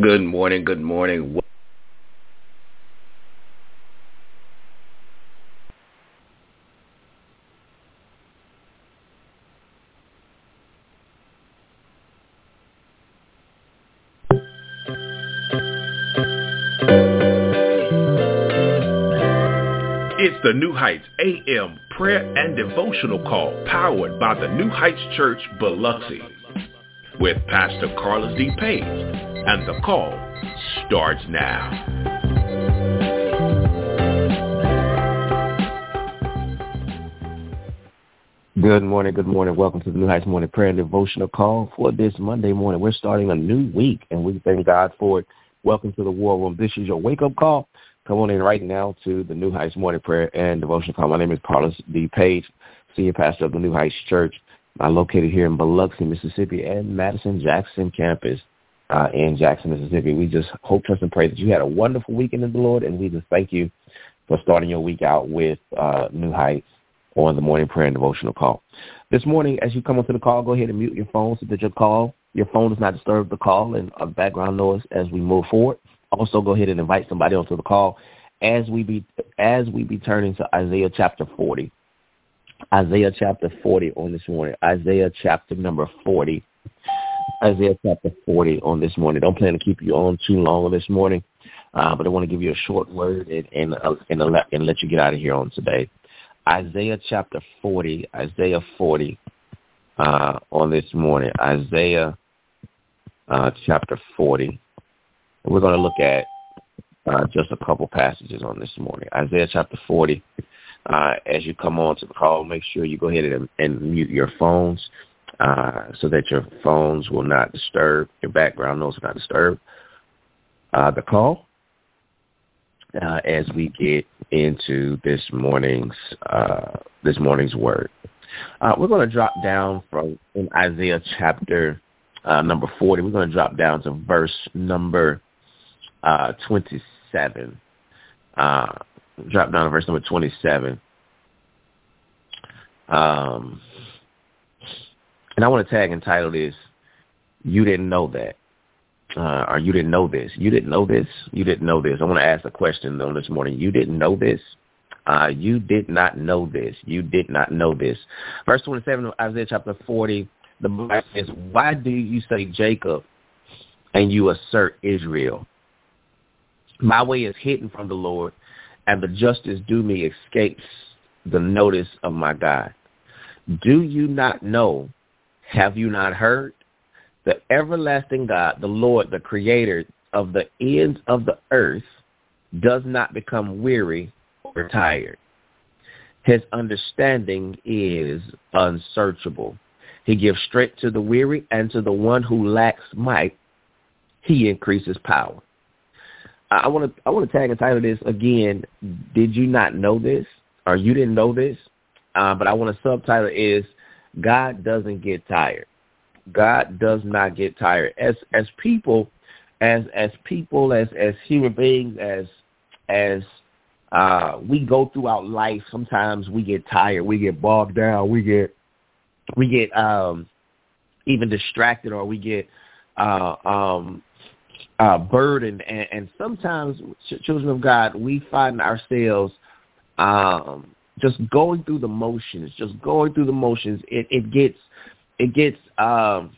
Good morning. Good morning. It's the New Heights AM prayer and devotional call powered by the New Heights Church Biloxi with Pastor Carlus D. Page. And the call starts now. Good morning, good morning. Welcome to the New Heights Morning Prayer and Devotional Call for this Monday morning. We're starting a new week, and we thank God for it. Welcome to the War Room. This is your wake-up call. Come on in right now to the New Heights Morning Prayer and Devotional Call. My name is Carlus D. Page, Senior Pastor of the New Heights Church. I'm located here in Biloxi, Mississippi, and Madison Jackson campus uh, in Jackson, Mississippi. We just hope, trust, and pray that you had a wonderful weekend in the Lord, and we just thank you for starting your week out with uh, New Heights on the Morning Prayer and Devotional Call. This morning, as you come onto the call, go ahead and mute your phone so that your call, your phone does not disturb the call and uh, background noise as we move forward. Also, go ahead and invite somebody onto the call as we be as we be turning to Isaiah chapter 40. Isaiah chapter 40 on this morning. Isaiah chapter number 40. Isaiah chapter 40 on this morning. Don't plan to keep you on too long on this morning, uh, but I want to give you a short word and and, uh, and, uh, and let you get out of here on today. Isaiah chapter 40. Isaiah 40 uh, on this morning. Isaiah uh, chapter 40. We're going to look at uh, just a couple passages on this morning. Isaiah chapter 40. Uh, as you come on to the call, make sure you go ahead and, and mute your phones uh, so that your phones will not disturb, your background noise will not disturb uh, the call uh, as we get into this morning's uh, this morning's word. Uh, we're going to drop down from in Isaiah chapter number 40. We're going to drop down to verse number uh, 27. Drop down to verse number 27. Um, and I want to tag and title this, You Didn't Know That. Uh, or you didn't know this. You didn't know this. You didn't know this. I want to ask a question on this morning. You didn't know this. Uh, you did not know this. You did not know this. Verse 27 of Isaiah chapter 40, the Bible says, Why do you say Jacob and you assert Israel? My way is hidden from the Lord, and the justice due me escapes the notice of my God. Do you not know? Have you not heard? The everlasting God, the Lord, the creator of the ends of the earth, does not become weary or tired. His understanding is unsearchable. He gives strength to the weary and to the one who lacks might, he increases power. I want to I want to tag and title this again. Did you not know this, or you didn't know this? Uh, but I want to subtitle is God doesn't get tired. God does not get tired. As as people, as as people, as as human beings, as as uh, we go throughout life, sometimes we get tired, we get bogged down, we get we get um, even distracted, or we get uh, um, uh, burden, and, and sometimes children of God, we find ourselves um, just going through the motions, just going through the motions. It, it gets it gets um,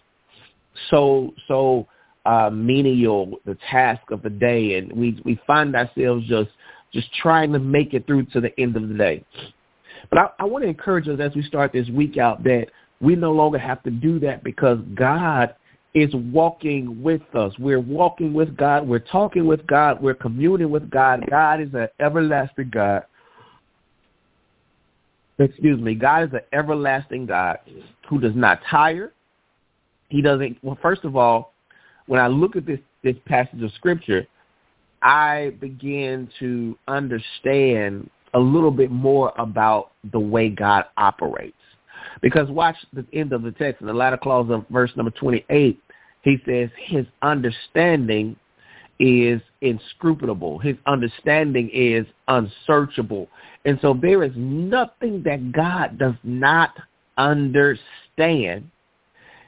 so so uh, menial the task of the day, and we we find ourselves just just trying to make it through to the end of the day. But I, I want to encourage us as we start this week out that we no longer have to do that because God is walking with us. We're walking with God. We're talking with God. We're communing with God. God is an everlasting God. Excuse me. God is an everlasting God who does not tire. He doesn't. Well, first of all, when I look at this this passage of scripture, I begin to understand a little bit more about the way God operates. Because watch the end of the text in the latter clause of verse number 28. He says his understanding is inscrutable. His understanding is unsearchable. And so there is nothing that God does not understand.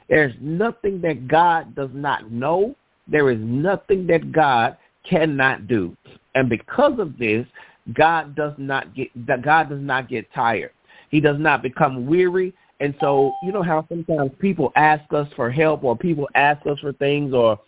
There's nothing that God does not know. there is nothing that God cannot do. And because of this, God does not get God does not get tired. He does not become weary. And so, you know how sometimes people ask us for help or people ask us for things or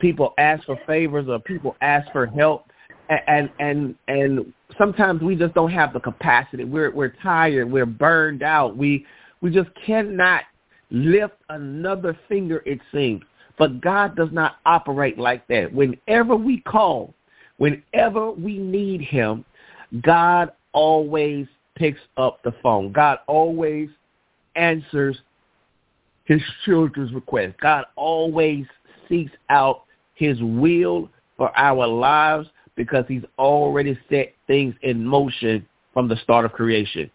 people ask for favors or people ask for help and and and sometimes we just don't have the capacity. We're we're tired, we're burned out. We we just cannot lift another finger it seems. But God does not operate like that. Whenever we call, whenever we need him, God always picks up the phone. God always answers his children's request. God always seeks out his will for our lives because he's already set things in motion from the start of creation.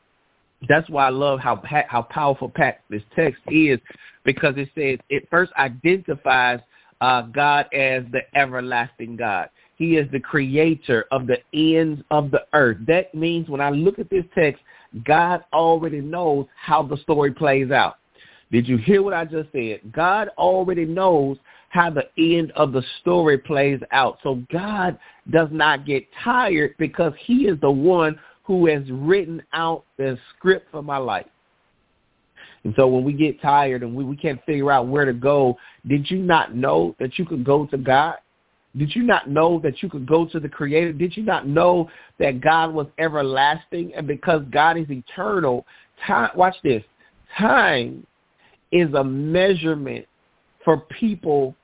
That's why I love how how powerful this text is because it says it first identifies uh, God as the everlasting God. He is the creator of the ends of the earth. That means when I look at this text, God already knows how the story plays out. Did you hear what I just said? God already knows how the end of the story plays out. So God does not get tired because he is the one who has written out the script for my life. And so when we get tired and we, we can't figure out where to go, did you not know that you could go to God? Did you not know that you could go to the Creator? Did you not know that God was everlasting? And because God is eternal, time, watch this, time is a measurement for people,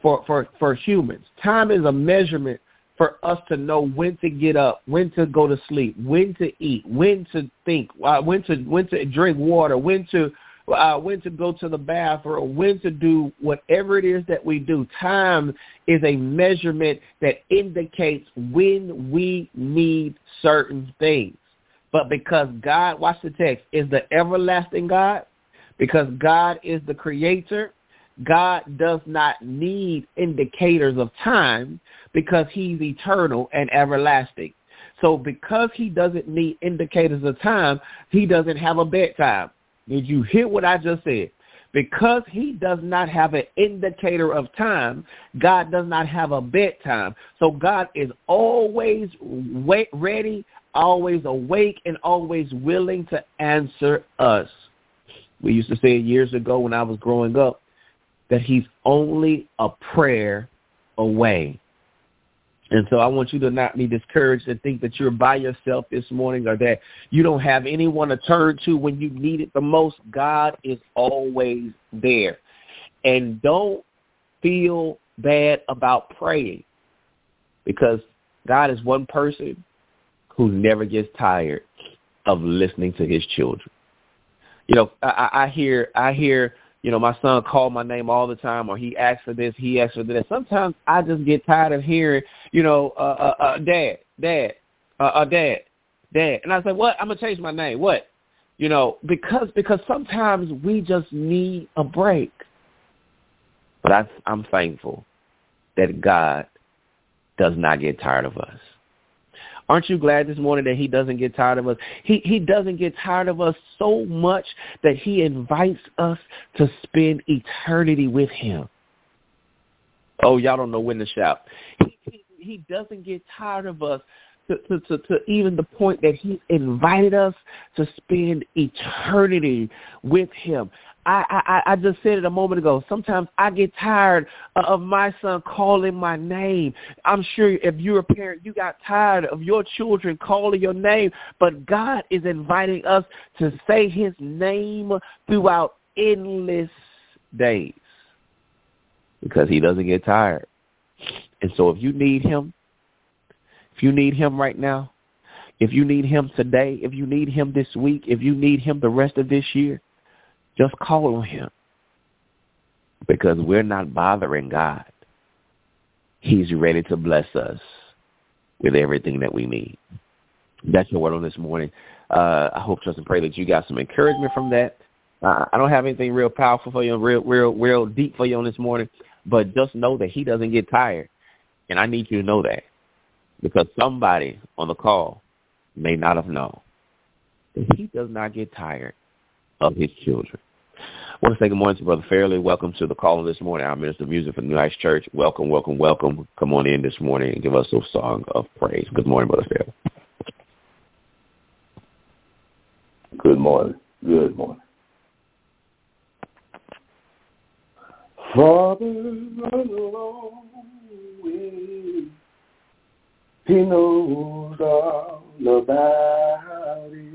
for, for, for humans. Time is a measurement for us to know when to get up, when to go to sleep, when to eat, when to think, uh, when to when to drink water, when to uh, when to go to the bathroom, when to do whatever it is that we do. Time is a measurement that indicates when we need certain things. But because God, watch the text, is the everlasting God, because God is the creator, God does not need indicators of time because he's eternal and everlasting. So because he doesn't need indicators of time, he doesn't have a bedtime. Did you hear what I just said? Because he does not have an indicator of time, God does not have a bedtime. So God is always ready, always awake, and always willing to answer us. We used to say years ago when I was growing up, that he's only a prayer away. And so I want you to not be discouraged and think that you're by yourself this morning or that you don't have anyone to turn to when you need it the most. God is always there. And don't feel bad about praying because God is one person who never gets tired of listening to his children. You know, I, I hear I hear you know, my son called my name all the time, or he asked for this, he asked for this. Sometimes I just get tired of hearing, you know, uh, uh, uh dad, dad, uh, uh, dad, dad, and I say, what? I'm gonna change my name. What? You know, because because sometimes we just need a break. But I, I'm thankful that God does not get tired of us. Aren't you glad this morning that he doesn't get tired of us? He, he doesn't get tired of us so much that he invites us to spend eternity with him. Oh, y'all don't know when to shout. He, he, he doesn't get tired of us to, to, to, to even the point that he invited us to spend eternity with him. I, I, I just said it a moment ago. Sometimes I get tired of my son calling my name. I'm sure if you're a parent, you got tired of your children calling your name. But God is inviting us to say his name throughout endless days because he doesn't get tired. And so if you need him, if you need him right now, if you need him today, if you need him this week, if you need him the rest of this year, just call on him because we're not bothering God. He's ready to bless us with everything that we need. That's your word on this morning. Uh, I hope, trust, and pray that you got some encouragement from that. Uh, I don't have anything real powerful for you, real, real, real deep for you on this morning, but just know that he doesn't get tired, and I need you to know that because somebody on the call may not have known that he does not get tired of his children. want to say good morning to Brother Fairley. Welcome to the call this morning. Our Minister of Music for New Heights Church. Welcome, welcome, welcome. Come on in this morning and give us a song of praise. Good morning, Brother Fairley. Good morning. Good morning. Father alone, He knows all about it.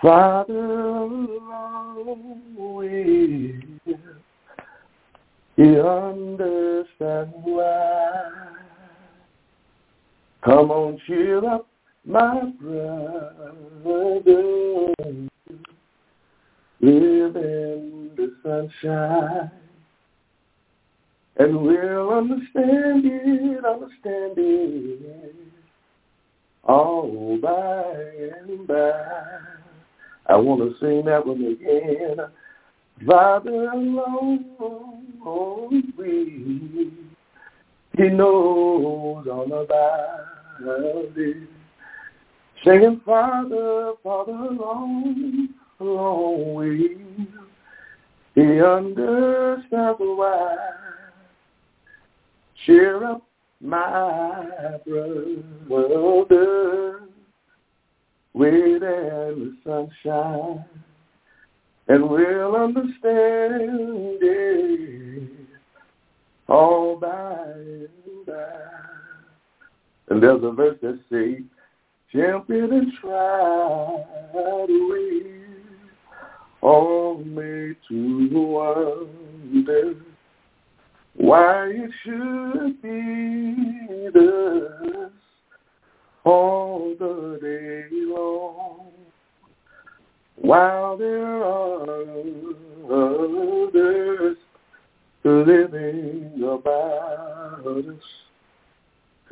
Father alone, He understands why. Come on, cheer up my brother live in the sunshine and we'll understand it, understand it all by and by. I want to sing that one again. Father alone, we, he knows all about it. Singing, Father, Father, long, long way. He understands why. Cheer up, my brother. Wait in the sunshine, and we'll understand it all by and by. And there's a verse that says, champion and tried we all made to wonder why it should be thus all the day long while there are others living about us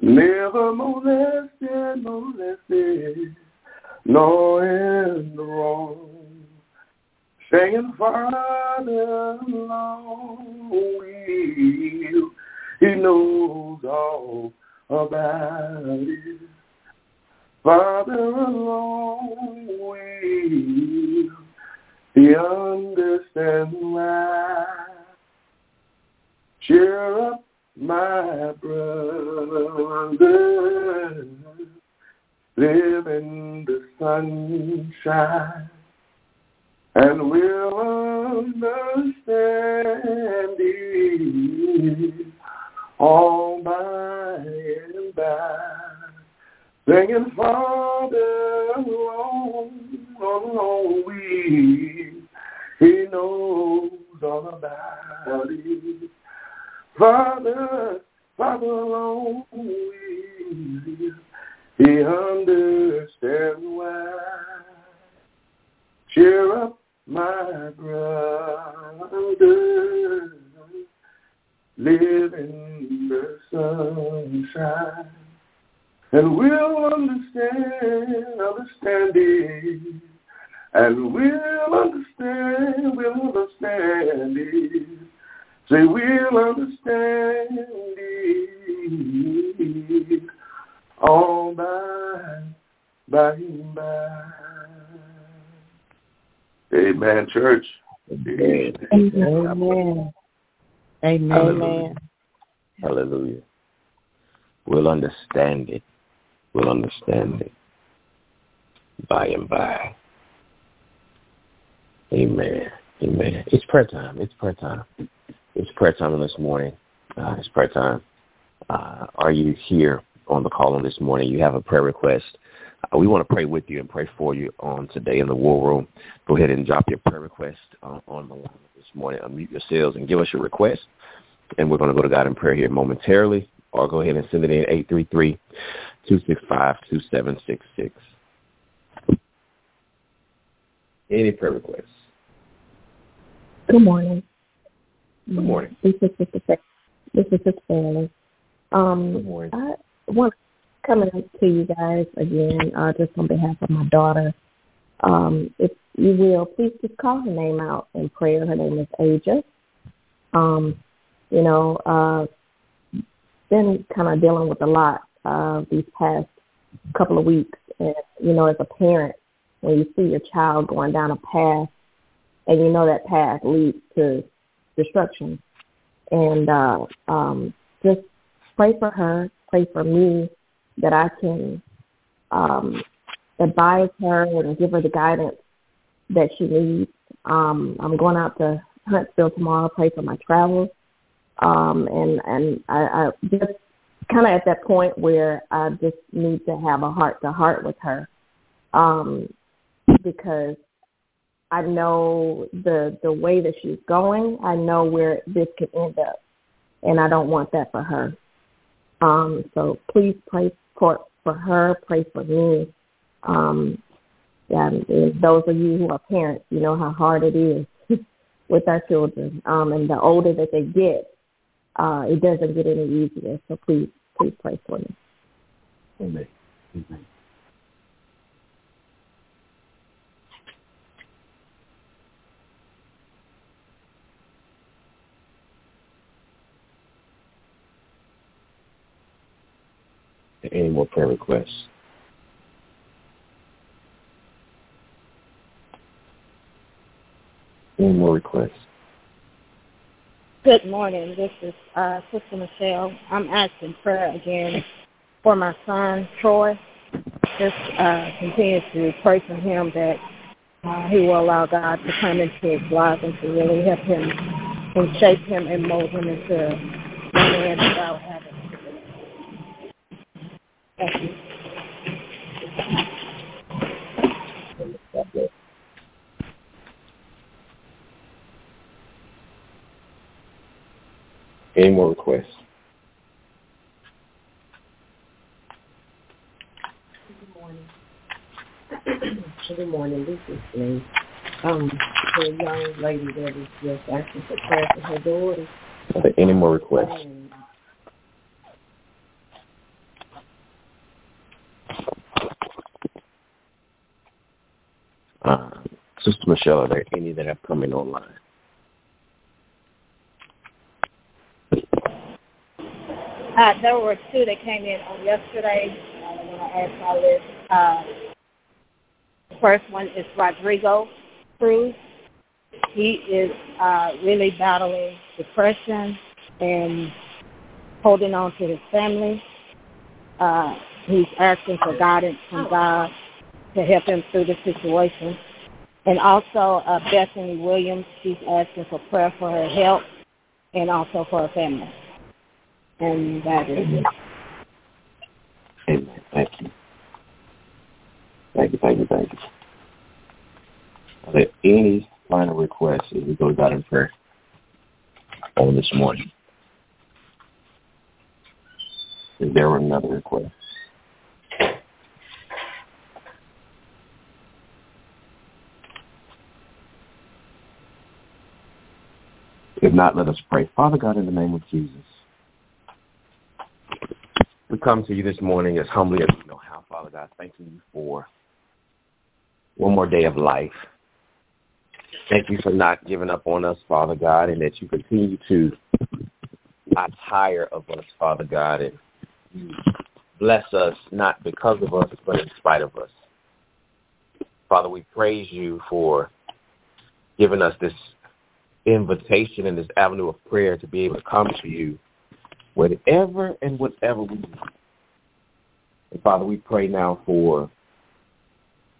Never molested, molested, nor in the wrong. Saying, Father, long will, he knows all about it. Father alone will, he understands why. Cheer up, my brother, live in the sunshine, and we'll understand it all by and by. Singing, Father, alone, alone we, He knows all about it. Father, Father alone will. He understands why. Cheer up, my brother. Live in the sunshine. And we'll understand, understand it. And we'll understand, we'll understand it. Say we'll understand it all by, by and by. Amen, church. Amen. Amen. Amen. Hallelujah. Hallelujah. We'll understand it. We'll understand it by and by. Amen. Amen. It's prayer time. It's prayer time. It's prayer time this morning. Uh, it's prayer time. Uh, are you here on the call on this morning? You have a prayer request. Uh, we want to pray with you and pray for you on today in the war room. Go ahead and drop your prayer request uh, on the line this morning. Unmute yourselves and give us your request. And we're going to go to God in prayer here momentarily. Or go ahead and send it in 833-265-2766. Any prayer requests? Good morning. Good morning. This is Sister This is Sister Fairley. Um, Good morning. I want to come in to you guys again, uh, just on behalf of my daughter. Um, if you will, please just call her name out in prayer. Her name is Aja. Um, you know, uh, been kind of dealing with a lot uh, these past couple of weeks. And, you know, as a parent, when you see your child going down a path and you know that path leads to destruction. And uh, um, just pray for her, pray for me that I can um, advise her and give her the guidance that she needs. Um, I'm going out to Huntsville tomorrow, pray for my travels. Um, and and I, I just kind of at that point where I just need to have a heart to heart with her, um, because I know the the way that she's going. I know where this could end up, and I don't want that for her. Um, so please pray for for her, pray for me. Um, and, those of you who are parents, you know how hard it is with our children. Um, and the older that they get, uh, it doesn't get any easier. So please, please pray for me. Amen. Amen. Any more prayer requests? Any more requests? Good morning. This is uh, Sister Michelle. I'm asking prayer again for my son, Troy. Just uh, continue to pray for him that uh, he will allow God to come into his life and to really help him and shape him and mold him into the man God have Thank you. Any more requests? Good morning. Good morning. This is me. Um, the young lady that is just asking for prayer for her daughter. Are there any more requests? And Uh, Sister Michelle, are there any that have come in online? Uh, there were two that came in on yesterday. Uh, when I asked my list. Uh, the first one is Rodrigo Cruz. He is uh, really battling depression and holding on to his family. Uh, he's asking for guidance from God to help him through the situation. And also uh, Bethany Williams, she's asking for prayer for her health and also for her family. And that is it. Amen. Thank you. Thank you, thank you, thank you. Are there any final requests as we go God in prayer on this morning? Is there another request? If not, let us pray. Father God, in the name of Jesus, come to you this morning as humbly as we know how, Father God, thanking you for one more day of life. Thank you for not giving up on us, Father God, and that you continue to not tire of us, Father God, and bless us not because of us, but in spite of us. Father, we praise you for giving us this invitation and this avenue of prayer to be able to come to you whatever and whatever we need. And Father, we pray now for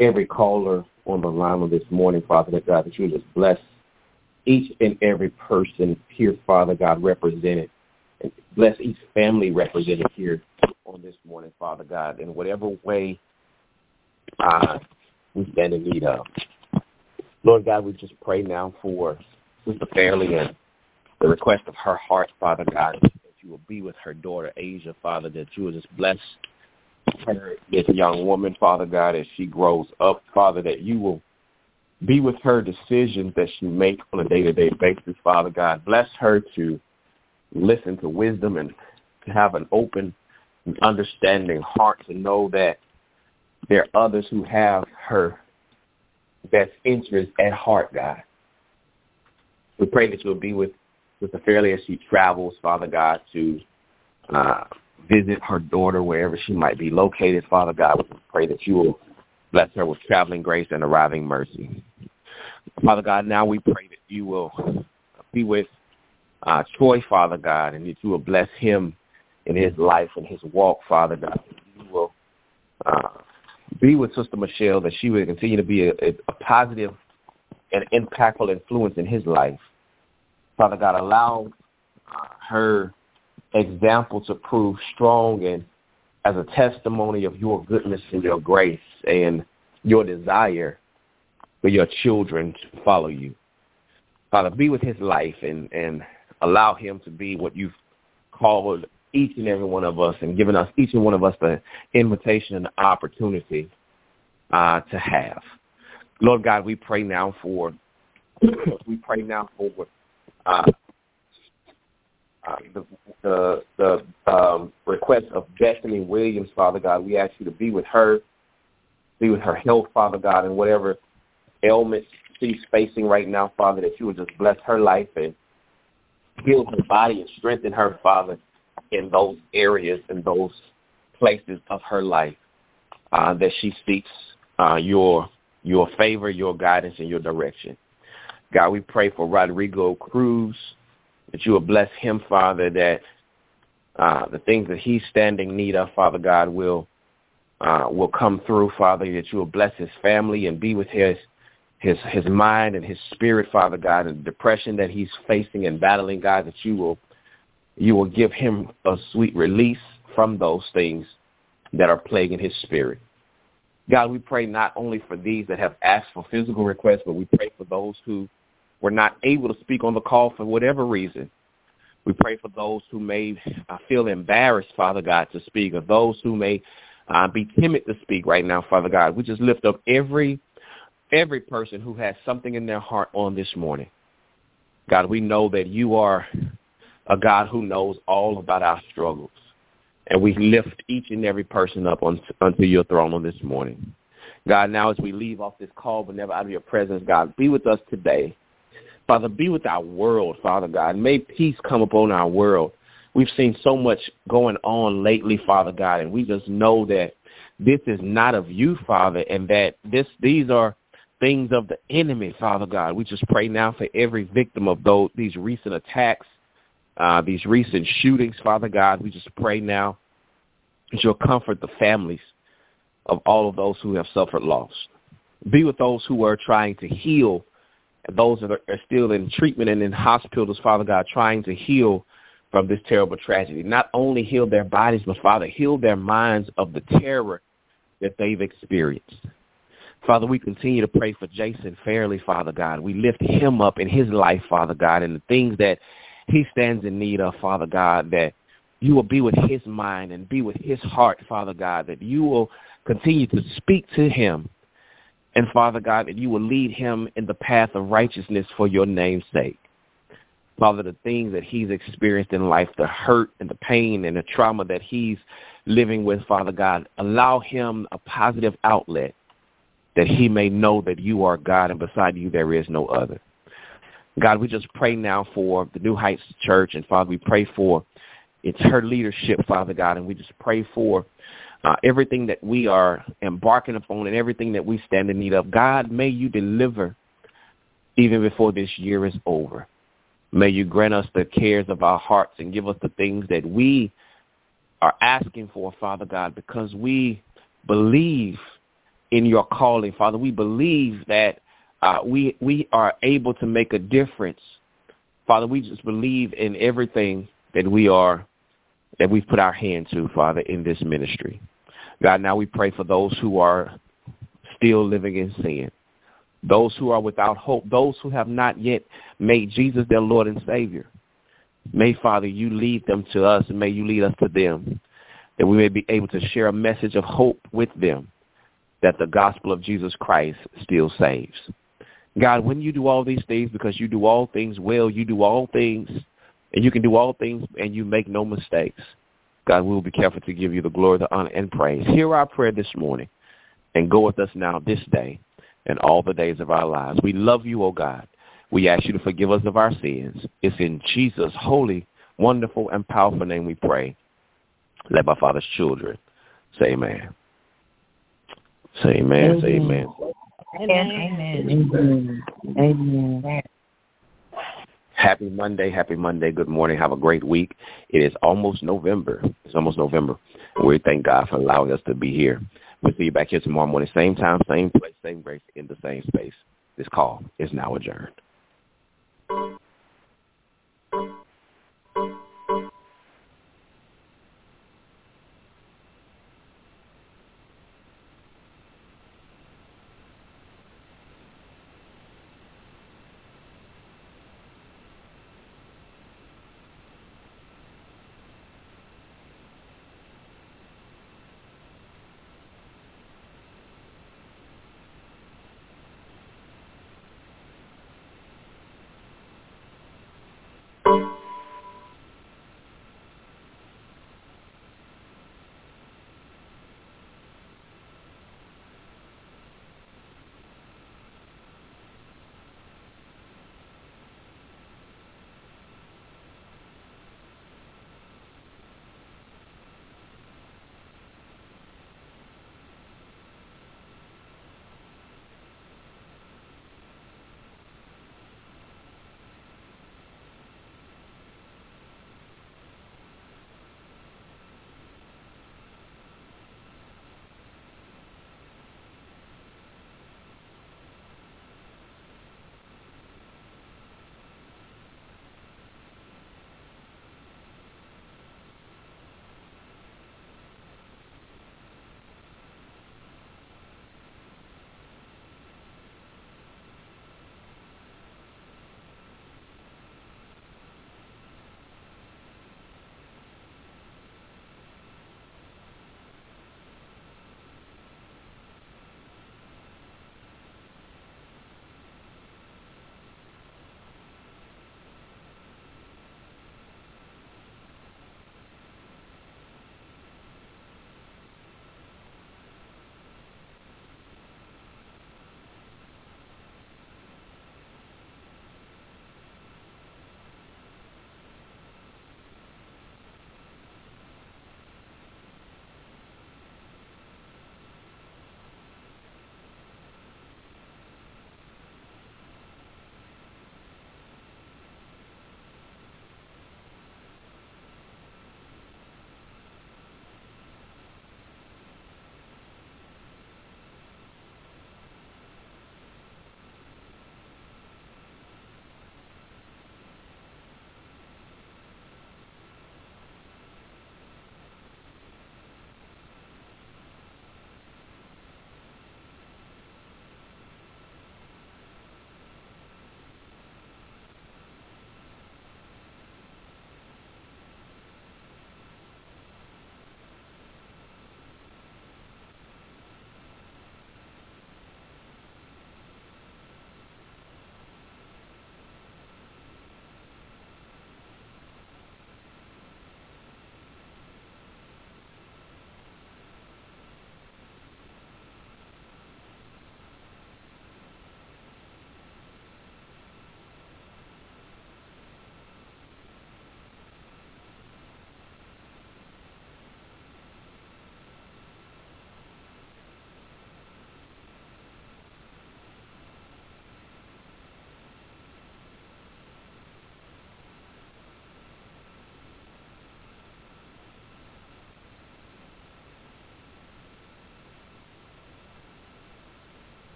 every caller on the line of this morning, Father that God, that you just bless each and every person here, Father God, represented. And bless each family represented here on this morning, Father God, in whatever way uh, we stand in need of. Lord God, we just pray now for Sister Fairley and the request of her heart, Father God, you will be with her daughter, Asia, Father, that you will just bless her, this young woman, Father God, as she grows up, Father, that you will be with her decisions that she makes on a day-to-day basis, Father God. Bless her to listen to wisdom and to have an open and understanding heart to know that there are others who have her best interest at heart, God. We pray that you'll be with the Fairley as she travels, Father God, to uh, visit her daughter wherever she might be located, Father God. We pray that you will bless her with traveling grace and arriving mercy. Father God, now we pray that you will be with uh, Troy, Father God, and that you will bless him in his life and his walk, Father God. You will uh, be with Sister Michelle, that she will continue to be a, a positive and impactful influence in his life. Father God, allow uh, her example to prove strong and as a testimony of your goodness and your grace and your desire for your children to follow you. Father, be with his life and, and allow him to be what you've called each and every one of us and given us, each and one of us, the invitation and the opportunity uh, to have. Lord God, we pray now for, we pray now for uh, uh, the the, the um, request of Destiny Williams, Father God. We ask you to be with her, be with her health, Father God, and whatever ailments she's facing right now, Father, that you would just bless her life and heal her body and strengthen her, Father, in those areas and those places of her life uh, that she seeks uh, your your favor, your guidance, and your direction. God, we pray for Rodrigo Cruz that you will bless him, Father, that uh, the things that he's standing need of, Father God, will uh, will come through, Father, that you will bless his family and be with his his his mind and his spirit, Father God, and the depression that he's facing and battling, God, that you will you will give him a sweet release from those things that are plaguing his spirit. God, we pray not only for these that have asked for physical requests, but we pray for those who were not able to speak on the call for whatever reason. We pray for those who may uh, feel embarrassed, Father God, to speak, or those who may uh, be timid to speak right now, Father God. We just lift up every every person who has something in their heart on this morning. God, we know that you are a God who knows all about our struggles. And we lift each and every person up on, unto your throne on this morning. God, now as we leave off this call, but never out of your presence, God, be with us today. Father, be with our world, Father God. May peace come upon our world. We've seen so much going on lately, Father God, and we just know that this is not of you, Father, and that this these are things of the enemy, Father God. We just pray now for every victim of those these recent attacks, uh, these recent shootings, Father God. We just pray now that you'll comfort the families of all of those who have suffered loss. Be with those who are trying to heal those that are, still in treatment and in hospitals, Father God, trying to heal from this terrible tragedy. Not only heal their bodies, but Father, heal their minds of the terror that they've experienced. Father, we continue to pray for Jason Fairley, Father God. We lift him up in his life, Father God, and the things that he stands in need of, Father God, that you will be with his mind and be with his heart, Father God, that you will continue to speak to him and Father God, that you will lead him in the path of righteousness for your name's sake. Father, the things that he's experienced in life, the hurt and the pain and the trauma that he's living with, Father God, allow him a positive outlet that he may know that you are God and beside you there is no other. God, we just pray now for the New Heights Church, and Father, we pray for it's her leadership, Father God, and we just pray for uh, everything that we are embarking upon and everything that we stand in need of. God, may you deliver even before this year is over. May you grant us the cares of our hearts and give us the things that we are asking for, Father God, because we believe in your calling, Father. We believe that uh, we we are able to make a difference, Father. We just believe in everything that we are that we've put our hand to, Father, in this ministry. God, now we pray for those who are still living in sin, those who are without hope, those who have not yet made Jesus their Lord and Savior. May, Father, you lead them to us and may you lead us to them, that we may be able to share a message of hope with them, that the gospel of Jesus Christ still saves. God, when you do all these things, because you do all things well, you do all things, and you can do all things, and you make no mistakes. God, we will be careful to give you the glory, the honor, and praise. Hear our prayer this morning and go with us now this day and all the days of our lives. We love you, O oh God. We ask you to forgive us of our sins. It's in Jesus' holy, wonderful, and powerful name we pray. Let my Father's children say amen. Say amen. amen. Say amen. Amen. Amen. Amen. Happy Monday, happy Monday. Good morning. Have a great week. It is almost November. It's almost November. We thank God for allowing us to be here. We'll see you back here tomorrow morning, same time, same place, same grace, in the same space. This call is now adjourned.